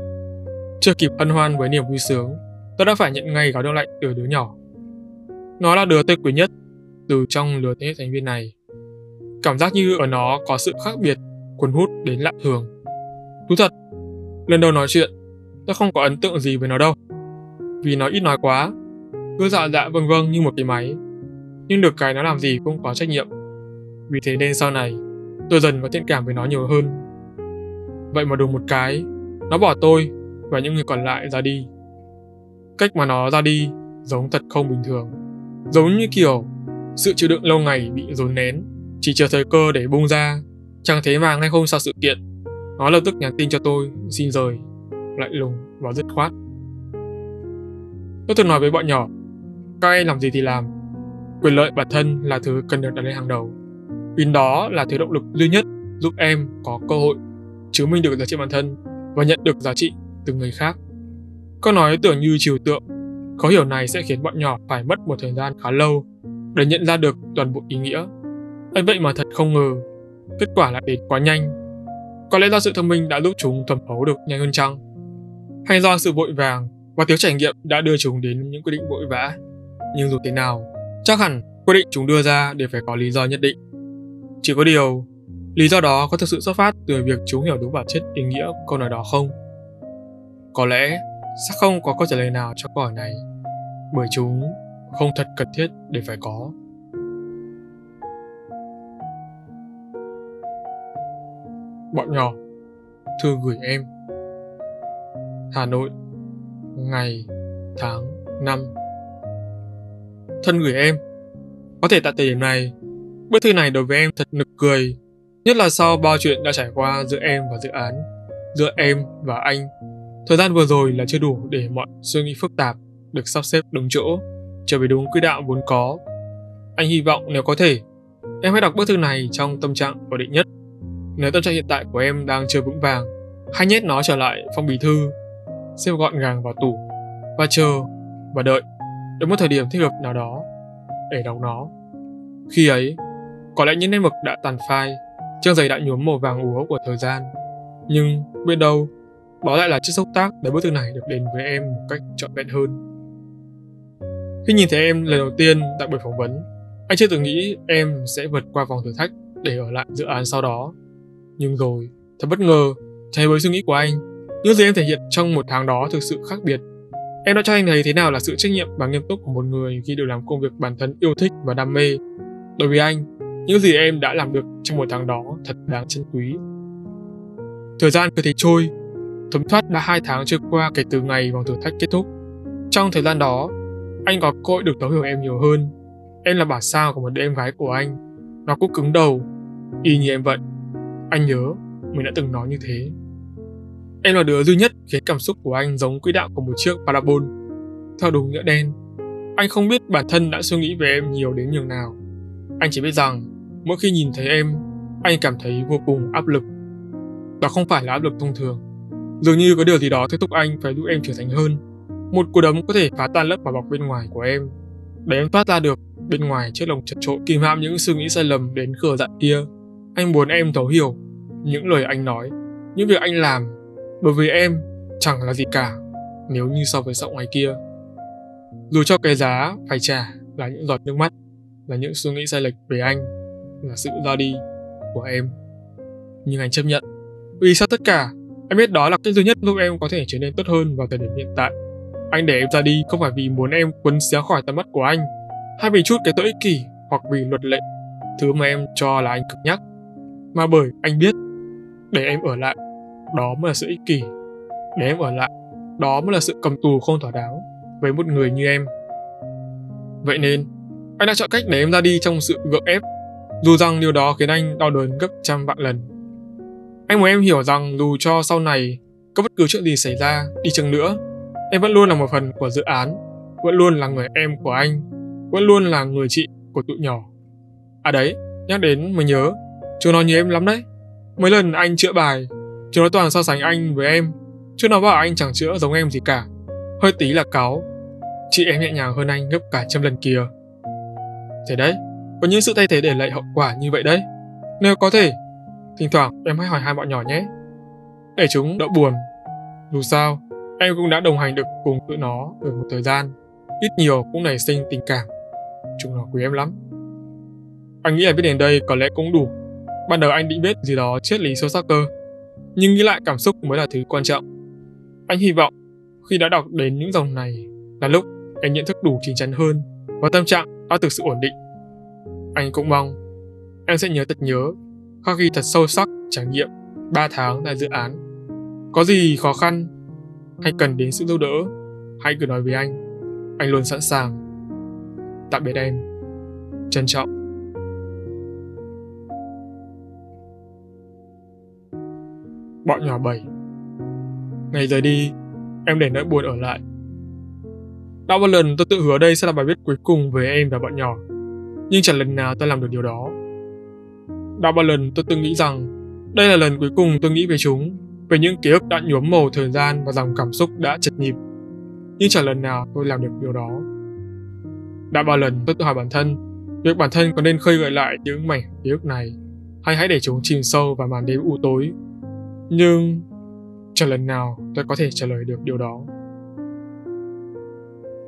Chưa kịp hân hoan với niềm vui sướng, tôi đã phải nhận ngay gói đông lạnh từ đứa nhỏ. Nó là đứa tôi quý nhất từ trong lứa thế thành viên này. Cảm giác như ở nó có sự khác biệt, cuốn hút đến lạ thường. Thú thật, lần đầu nói chuyện, tôi không có ấn tượng gì với nó đâu. Vì nó ít nói quá, cứ dạ dạ vâng vâng như một cái máy. Nhưng được cái nó làm gì cũng có trách nhiệm. Vì thế nên sau này, tôi dần có thiện cảm với nó nhiều hơn. Vậy mà đùng một cái, nó bỏ tôi và những người còn lại ra đi. Cách mà nó ra đi giống thật không bình thường. Giống như kiểu sự chịu đựng lâu ngày bị dồn nén, chỉ chờ thời cơ để bung ra. Chẳng thế mà ngay hôm sau sự kiện, nó lập tức nhắn tin cho tôi xin rời, lại lùng và dứt khoát. Tôi thường nói với bọn nhỏ, các em làm gì thì làm, quyền lợi bản thân là thứ cần được đặt lên hàng đầu. Vì đó là thứ động lực duy nhất giúp em có cơ hội chứng minh được giá trị bản thân và nhận được giá trị từ người khác. Câu nói tưởng như trừu tượng, Khó hiểu này sẽ khiến bọn nhỏ phải mất một thời gian khá lâu để nhận ra được toàn bộ ý nghĩa. ấy vậy mà thật không ngờ, kết quả lại đến quá nhanh. Có lẽ do sự thông minh đã giúp chúng thẩm thấu được nhanh hơn chăng? Hay do sự vội vàng và thiếu trải nghiệm đã đưa chúng đến những quyết định vội vã? Nhưng dù thế nào, chắc hẳn quyết định chúng đưa ra đều phải có lý do nhất định. Chỉ có điều, lý do đó có thực sự xuất phát từ việc chúng hiểu đúng bản chất ý nghĩa câu nói đó không? Có lẽ sẽ không có câu trả lời nào cho câu hỏi này, bởi chúng không thật cần thiết để phải có. Bọn nhỏ, thư gửi em. Hà Nội, ngày, tháng, năm. Thân gửi em. Có thể tại thời điểm này, bức thư này đối với em thật nực cười, nhất là sau bao chuyện đã trải qua giữa em và dự án, giữa em và anh Thời gian vừa rồi là chưa đủ để mọi suy nghĩ phức tạp được sắp xếp đúng chỗ, trở về đúng quỹ đạo vốn có. Anh hy vọng nếu có thể, em hãy đọc bức thư này trong tâm trạng ổn định nhất. Nếu tâm trạng hiện tại của em đang chưa vững vàng, hãy nhét nó trở lại phong bì thư, xếp gọn gàng vào tủ và chờ và đợi đến một thời điểm thích hợp nào đó để đóng nó. Khi ấy, có lẽ những nét mực đã tàn phai, trang giày đã nhuốm màu vàng úa của thời gian. Nhưng biết đâu, đó lại là chiếc xúc tác để bức thư này được đến với em một cách trọn vẹn hơn. Khi nhìn thấy em lần đầu tiên tại buổi phỏng vấn, anh chưa từng nghĩ em sẽ vượt qua vòng thử thách để ở lại dự án sau đó. Nhưng rồi, thật bất ngờ, trái với suy nghĩ của anh, những gì em thể hiện trong một tháng đó thực sự khác biệt. Em đã cho anh thấy thế nào là sự trách nhiệm và nghiêm túc của một người khi được làm công việc bản thân yêu thích và đam mê. Đối với anh, những gì em đã làm được trong một tháng đó thật đáng trân quý. Thời gian cứ thế trôi, Thấm thoát đã hai tháng trôi qua kể từ ngày vòng thử thách kết thúc. Trong thời gian đó, anh có cơ hội được thấu hiểu em nhiều hơn. Em là bản sao của một đứa em gái của anh. Nó cũng cứng đầu, y như em vậy. Anh nhớ, mình đã từng nói như thế. Em là đứa duy nhất khiến cảm xúc của anh giống quỹ đạo của một chiếc parabol. Theo đúng nghĩa đen, anh không biết bản thân đã suy nghĩ về em nhiều đến nhường nào. Anh chỉ biết rằng, mỗi khi nhìn thấy em, anh cảm thấy vô cùng áp lực. Đó không phải là áp lực thông thường, Dường như có điều gì đó thôi thúc anh phải giúp em trưởng thành hơn. Một cú đấm có thể phá tan lớp vỏ bọc bên ngoài của em, để em thoát ra được bên ngoài chiếc lồng chật trội kìm hãm những suy nghĩ sai lầm đến khờ dại kia. Anh muốn em thấu hiểu những lời anh nói, những việc anh làm đối với em chẳng là gì cả nếu như so với giọng ngoài kia. Dù cho cái giá phải trả là những giọt nước mắt, là những suy nghĩ sai lệch về anh, là sự ra đi của em. Nhưng anh chấp nhận. Vì sao tất cả anh biết đó là cách duy nhất giúp em có thể trở nên tốt hơn vào thời điểm hiện tại. Anh để em ra đi không phải vì muốn em quấn xéo khỏi tầm mắt của anh, hay vì chút cái tội ích kỷ hoặc vì luật lệ, thứ mà em cho là anh cực nhắc, mà bởi anh biết để em ở lại, đó mới là sự ích kỷ. Để em ở lại, đó mới là sự cầm tù không thỏa đáng với một người như em. Vậy nên, anh đã chọn cách để em ra đi trong sự gượng ép, dù rằng điều đó khiến anh đau đớn gấp trăm vạn lần. Anh muốn em hiểu rằng dù cho sau này có bất cứ chuyện gì xảy ra đi chăng nữa, em vẫn luôn là một phần của dự án, vẫn luôn là người em của anh, vẫn luôn là người chị của tụi nhỏ. À đấy, nhắc đến mới nhớ, chú nói như em lắm đấy. Mấy lần anh chữa bài, chứ nói toàn so sánh anh với em, chứ nói bảo anh chẳng chữa giống em gì cả. Hơi tí là cáo, chị em nhẹ nhàng hơn anh gấp cả trăm lần kia. Thế đấy, có những sự thay thế để lại hậu quả như vậy đấy. Nếu có thể, Thỉnh thoảng em hãy hỏi hai bọn nhỏ nhé. Để chúng đỡ buồn. Dù sao, em cũng đã đồng hành được cùng tụi nó ở một thời gian. Ít nhiều cũng nảy sinh tình cảm. Chúng nó quý em lắm. Anh nghĩ là biết đến đây có lẽ cũng đủ. Ban đầu anh định biết gì đó triết lý sâu sắc cơ. Nhưng nghĩ lại cảm xúc mới là thứ quan trọng. Anh hy vọng khi đã đọc đến những dòng này là lúc anh nhận thức đủ chín chắn hơn và tâm trạng đã thực sự ổn định. Anh cũng mong em sẽ nhớ thật nhớ khắc ghi thật sâu sắc trải nghiệm 3 tháng tại dự án. Có gì khó khăn hay cần đến sự giúp đỡ, hãy cứ nói với anh. Anh luôn sẵn sàng. Tạm biệt em. Trân trọng. Bọn nhỏ bầy. Ngày rời đi, em để nỗi buồn ở lại. Đã một lần tôi tự hứa đây sẽ là bài viết cuối cùng về em và bọn nhỏ. Nhưng chẳng lần nào tôi làm được điều đó đã bao lần tôi từng nghĩ rằng đây là lần cuối cùng tôi nghĩ về chúng, về những ký ức đã nhuốm màu thời gian và dòng cảm xúc đã chật nhịp. nhưng chẳng lần nào tôi làm được điều đó. Đã bao lần tôi tự hỏi bản thân, việc bản thân có nên khơi gợi lại những mảnh ký ức này, hay hãy để chúng chìm sâu vào màn đêm u tối. Nhưng chẳng lần nào tôi có thể trả lời được điều đó.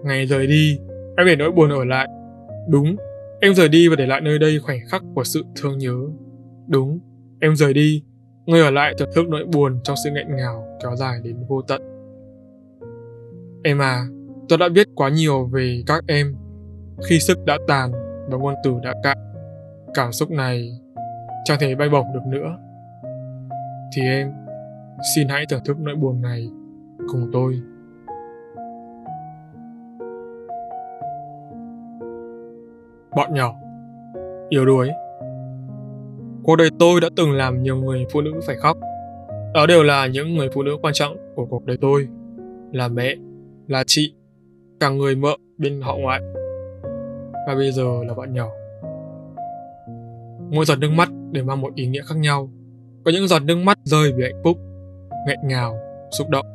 Ngày rời đi, em để nỗi buồn ở lại. Đúng, em rời đi và để lại nơi đây khoảnh khắc của sự thương nhớ. Đúng, em rời đi, người ở lại thưởng thức nỗi buồn trong sự nghẹn ngào kéo dài đến vô tận. Em à, tôi đã biết quá nhiều về các em. Khi sức đã tàn và ngôn từ đã cạn, cảm xúc này chẳng thể bay bổng được nữa. Thì em, xin hãy thưởng thức nỗi buồn này cùng tôi. Bọn nhỏ Yếu đuối Cuộc đời tôi đã từng làm nhiều người phụ nữ phải khóc. Đó đều là những người phụ nữ quan trọng của cuộc đời tôi. Là mẹ, là chị, cả người mợ bên họ ngoại. Và bây giờ là bạn nhỏ. Mỗi giọt nước mắt đều mang một ý nghĩa khác nhau. Có những giọt nước mắt rơi vì hạnh phúc, nghẹn ngào, xúc động.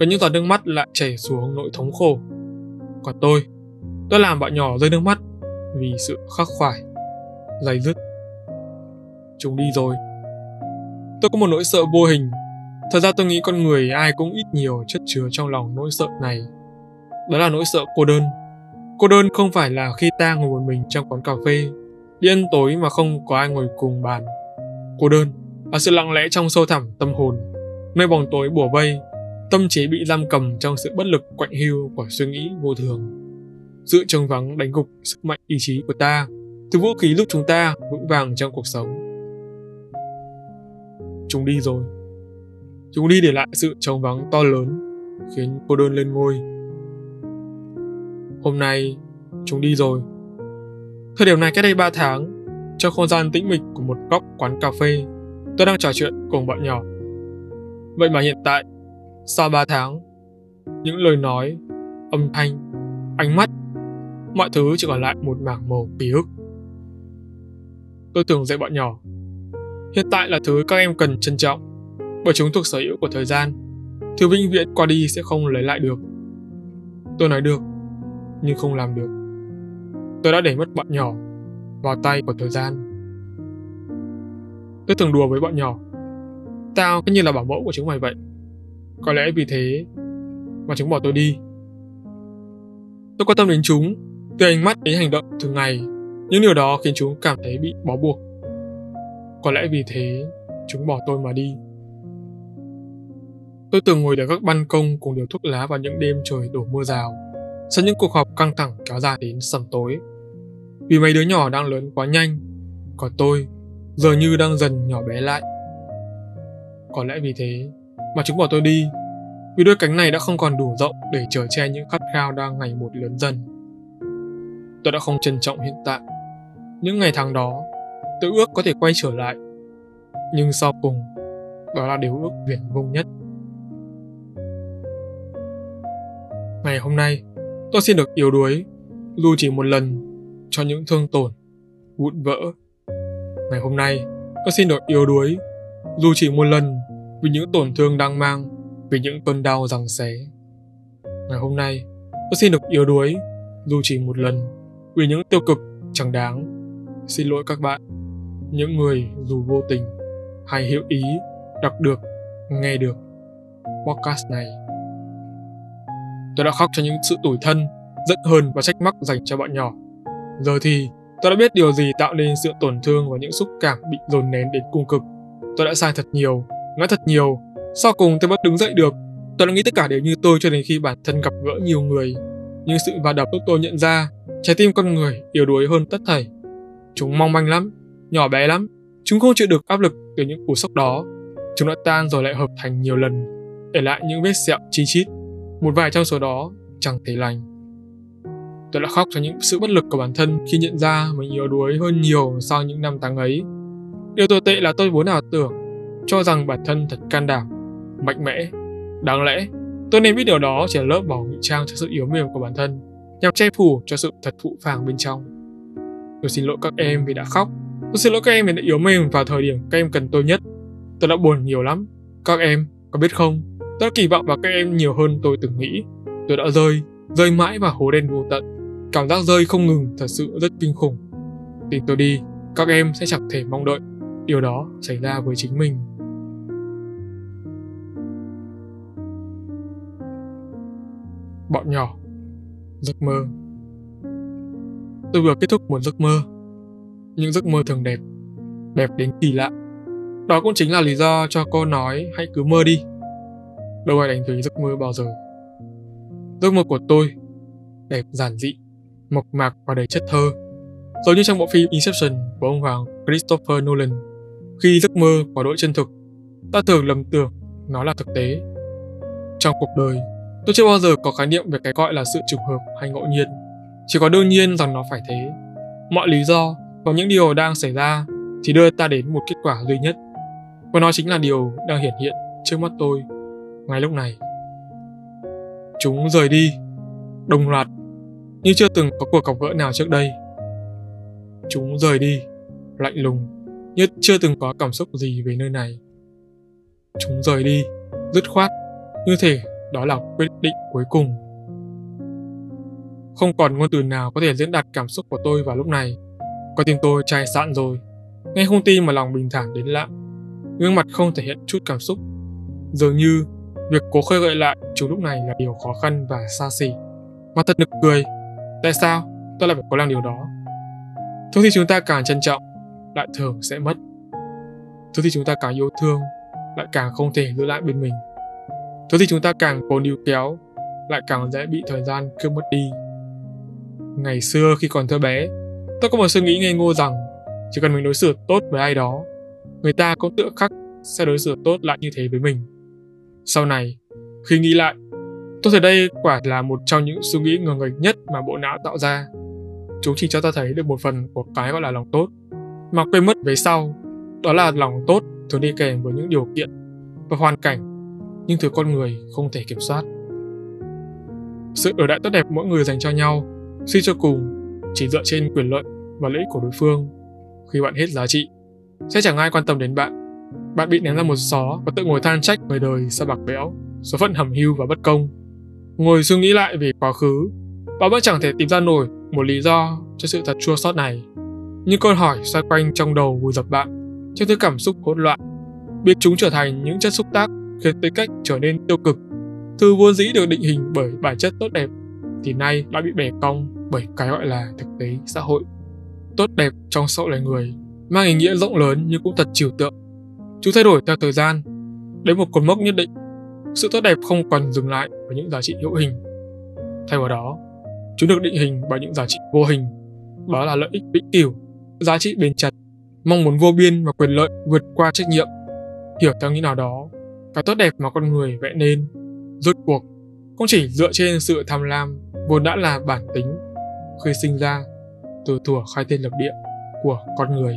Có những giọt nước mắt lại chảy xuống nỗi thống khổ. Còn tôi, tôi làm bạn nhỏ rơi nước mắt vì sự khắc khoải, dày dứt. Chúng đi rồi. Tôi có một nỗi sợ vô hình. Thật ra tôi nghĩ con người ai cũng ít nhiều chất chứa trong lòng nỗi sợ này. Đó là nỗi sợ cô đơn. Cô đơn không phải là khi ta ngồi một mình trong quán cà phê, đi ăn tối mà không có ai ngồi cùng bàn. Cô đơn và sự lặng lẽ trong sâu thẳm tâm hồn, nơi bóng tối bủa vây, tâm trí bị giam cầm trong sự bất lực quạnh hiu của suy nghĩ vô thường sự trống vắng đánh gục sức mạnh ý chí của ta, thứ vũ khí giúp chúng ta vững vàng trong cuộc sống. Chúng đi rồi. Chúng đi để lại sự trống vắng to lớn, khiến cô đơn lên ngôi. Hôm nay, chúng đi rồi. Thời điểm này cách đây 3 tháng, trong không gian tĩnh mịch của một góc quán cà phê, tôi đang trò chuyện cùng bọn nhỏ. Vậy mà hiện tại, sau 3 tháng, những lời nói, âm thanh, ánh mắt mọi thứ chỉ còn lại một mảng màu ký ức. Tôi thường dạy bọn nhỏ. Hiện tại là thứ các em cần trân trọng, bởi chúng thuộc sở hữu của thời gian. Thứ vĩnh viễn qua đi sẽ không lấy lại được. Tôi nói được, nhưng không làm được. Tôi đã để mất bọn nhỏ vào tay của thời gian. Tôi thường đùa với bọn nhỏ. Tao cứ như là bảo mẫu của chúng mày vậy. Có lẽ vì thế mà chúng bỏ tôi đi. Tôi quan tâm đến chúng từ ánh mắt đến hành động thường ngày, những điều đó khiến chúng cảm thấy bị bó buộc. Có lẽ vì thế, chúng bỏ tôi mà đi. Tôi từng ngồi ở các ban công cùng điều thuốc lá vào những đêm trời đổ mưa rào, sau những cuộc họp căng thẳng kéo dài đến sầm tối. Vì mấy đứa nhỏ đang lớn quá nhanh, còn tôi giờ như đang dần nhỏ bé lại. Có lẽ vì thế mà chúng bỏ tôi đi, vì đôi cánh này đã không còn đủ rộng để chở che những khát khao đang ngày một lớn dần tôi đã không trân trọng hiện tại. Những ngày tháng đó, tôi ước có thể quay trở lại. Nhưng sau cùng, đó là điều ước viển vông nhất. Ngày hôm nay, tôi xin được yếu đuối, dù chỉ một lần, cho những thương tổn, vụn vỡ. Ngày hôm nay, tôi xin được yếu đuối, dù chỉ một lần, vì những tổn thương đang mang, vì những cơn đau rằng xé. Ngày hôm nay, tôi xin được yếu đuối, dù chỉ một lần, vì những tiêu cực chẳng đáng. Xin lỗi các bạn, những người dù vô tình hay hiểu ý đọc được, nghe được podcast này. Tôi đã khóc cho những sự tủi thân, giận hờn và trách móc dành cho bọn nhỏ. Giờ thì tôi đã biết điều gì tạo nên sự tổn thương và những xúc cảm bị dồn nén đến cung cực. Tôi đã sai thật nhiều, ngã thật nhiều. Sau cùng tôi vẫn đứng dậy được. Tôi đã nghĩ tất cả đều như tôi cho đến khi bản thân gặp gỡ nhiều người. Nhưng sự va đập giúp tôi nhận ra Trái tim con người yếu đuối hơn tất thảy. Chúng mong manh lắm, nhỏ bé lắm. Chúng không chịu được áp lực từ những cú sốc đó. Chúng đã tan rồi lại hợp thành nhiều lần, để lại những vết sẹo chi chít. Một vài trong số đó chẳng thể lành. Tôi đã khóc cho những sự bất lực của bản thân khi nhận ra mình yếu đuối hơn nhiều sau những năm tháng ấy. Điều tồi tệ là tôi vốn ảo tưởng, cho rằng bản thân thật can đảm, mạnh mẽ. Đáng lẽ, tôi nên biết điều đó chỉ là lớp bảo ngụy trang cho sự yếu mềm của bản thân nhằm che phủ cho sự thật thụ phàng bên trong. Tôi xin lỗi các em vì đã khóc. Tôi xin lỗi các em vì đã yếu mềm vào thời điểm các em cần tôi nhất. Tôi đã buồn nhiều lắm. Các em có biết không? Tôi đã kỳ vọng vào các em nhiều hơn tôi từng nghĩ. Tôi đã rơi, rơi mãi vào hố đen vô tận. Cảm giác rơi không ngừng thật sự rất kinh khủng. Tin tôi đi, các em sẽ chẳng thể mong đợi điều đó xảy ra với chính mình. Bọn nhỏ Giấc mơ Tôi vừa kết thúc một giấc mơ. Những giấc mơ thường đẹp, đẹp đến kỳ lạ. Đó cũng chính là lý do cho cô nói hãy cứ mơ đi. Đâu ai đánh thuế giấc mơ bao giờ. Giấc mơ của tôi đẹp giản dị, mộc mạc và đầy chất thơ. Giống như trong bộ phim Inception của ông hoàng Christopher Nolan. Khi giấc mơ quá đội chân thực, ta thường lầm tưởng nó là thực tế. Trong cuộc đời, tôi chưa bao giờ có khái niệm về cái gọi là sự trùng hợp hay ngẫu nhiên. Chỉ có đương nhiên rằng nó phải thế. Mọi lý do và những điều đang xảy ra thì đưa ta đến một kết quả duy nhất. Và nó chính là điều đang hiển hiện trước mắt tôi ngay lúc này. Chúng rời đi, đồng loạt, như chưa từng có cuộc gặp gỡ nào trước đây. Chúng rời đi, lạnh lùng, như chưa từng có cảm xúc gì về nơi này. Chúng rời đi, dứt khoát, như thể đó là quyết định cuối cùng. Không còn ngôn từ nào có thể diễn đạt cảm xúc của tôi vào lúc này. Có tim tôi chai sạn rồi. Nghe không tin mà lòng bình thản đến lạ. Gương mặt không thể hiện chút cảm xúc. Dường như việc cố khơi gợi lại chúng lúc này là điều khó khăn và xa xỉ. Mà thật nực cười. Tại sao tôi lại phải cố làm điều đó? Thứ thì chúng ta càng trân trọng, lại thường sẽ mất. Thứ thì chúng ta càng yêu thương, lại càng không thể giữ lại bên mình. Thứ thì chúng ta càng cố níu kéo, lại càng dễ bị thời gian cướp mất đi. Ngày xưa khi còn thơ bé, tôi có một suy nghĩ ngây ngô rằng chỉ cần mình đối xử tốt với ai đó, người ta cũng tự khắc sẽ đối xử tốt lại như thế với mình. Sau này, khi nghĩ lại, tôi thấy đây quả là một trong những suy nghĩ ngờ nghịch nhất mà bộ não tạo ra. Chúng chỉ cho ta thấy được một phần của cái gọi là lòng tốt, mà quên mất về sau, đó là lòng tốt thường đi kèm với những điều kiện và hoàn cảnh, nhưng thứ con người không thể kiểm soát. Sự ở đại tốt đẹp mỗi người dành cho nhau Suy cho cùng, chỉ dựa trên quyền lợi và lợi ích của đối phương, khi bạn hết giá trị, sẽ chẳng ai quan tâm đến bạn. Bạn bị ném ra một xó và tự ngồi than trách người đời sao bạc bẽo, số phận hầm hưu và bất công. Ngồi suy nghĩ lại về quá khứ, bạn vẫn chẳng thể tìm ra nổi một lý do cho sự thật chua xót này. Những câu hỏi xoay quanh trong đầu vùi dập bạn, trong thứ cảm xúc hỗn loạn, biết chúng trở thành những chất xúc tác khiến tính cách trở nên tiêu cực. Thư vốn dĩ được định hình bởi bản chất tốt đẹp thì nay đã bị bẻ cong bởi cái gọi là thực tế xã hội. Tốt đẹp trong sậu loài người mang ý nghĩa rộng lớn nhưng cũng thật trừu tượng. Chúng thay đổi theo thời gian, đến một cột mốc nhất định. Sự tốt đẹp không còn dừng lại bởi những giá trị hữu hình. Thay vào đó, chúng được định hình bởi những giá trị vô hình, đó là lợi ích vĩnh cửu, giá trị bền chặt, mong muốn vô biên và quyền lợi vượt qua trách nhiệm. Hiểu theo nghĩa nào đó, cái tốt đẹp mà con người vẽ nên, rốt cuộc không chỉ dựa trên sự tham lam vốn đã là bản tính khi sinh ra từ thuở khai thiên lập địa của con người.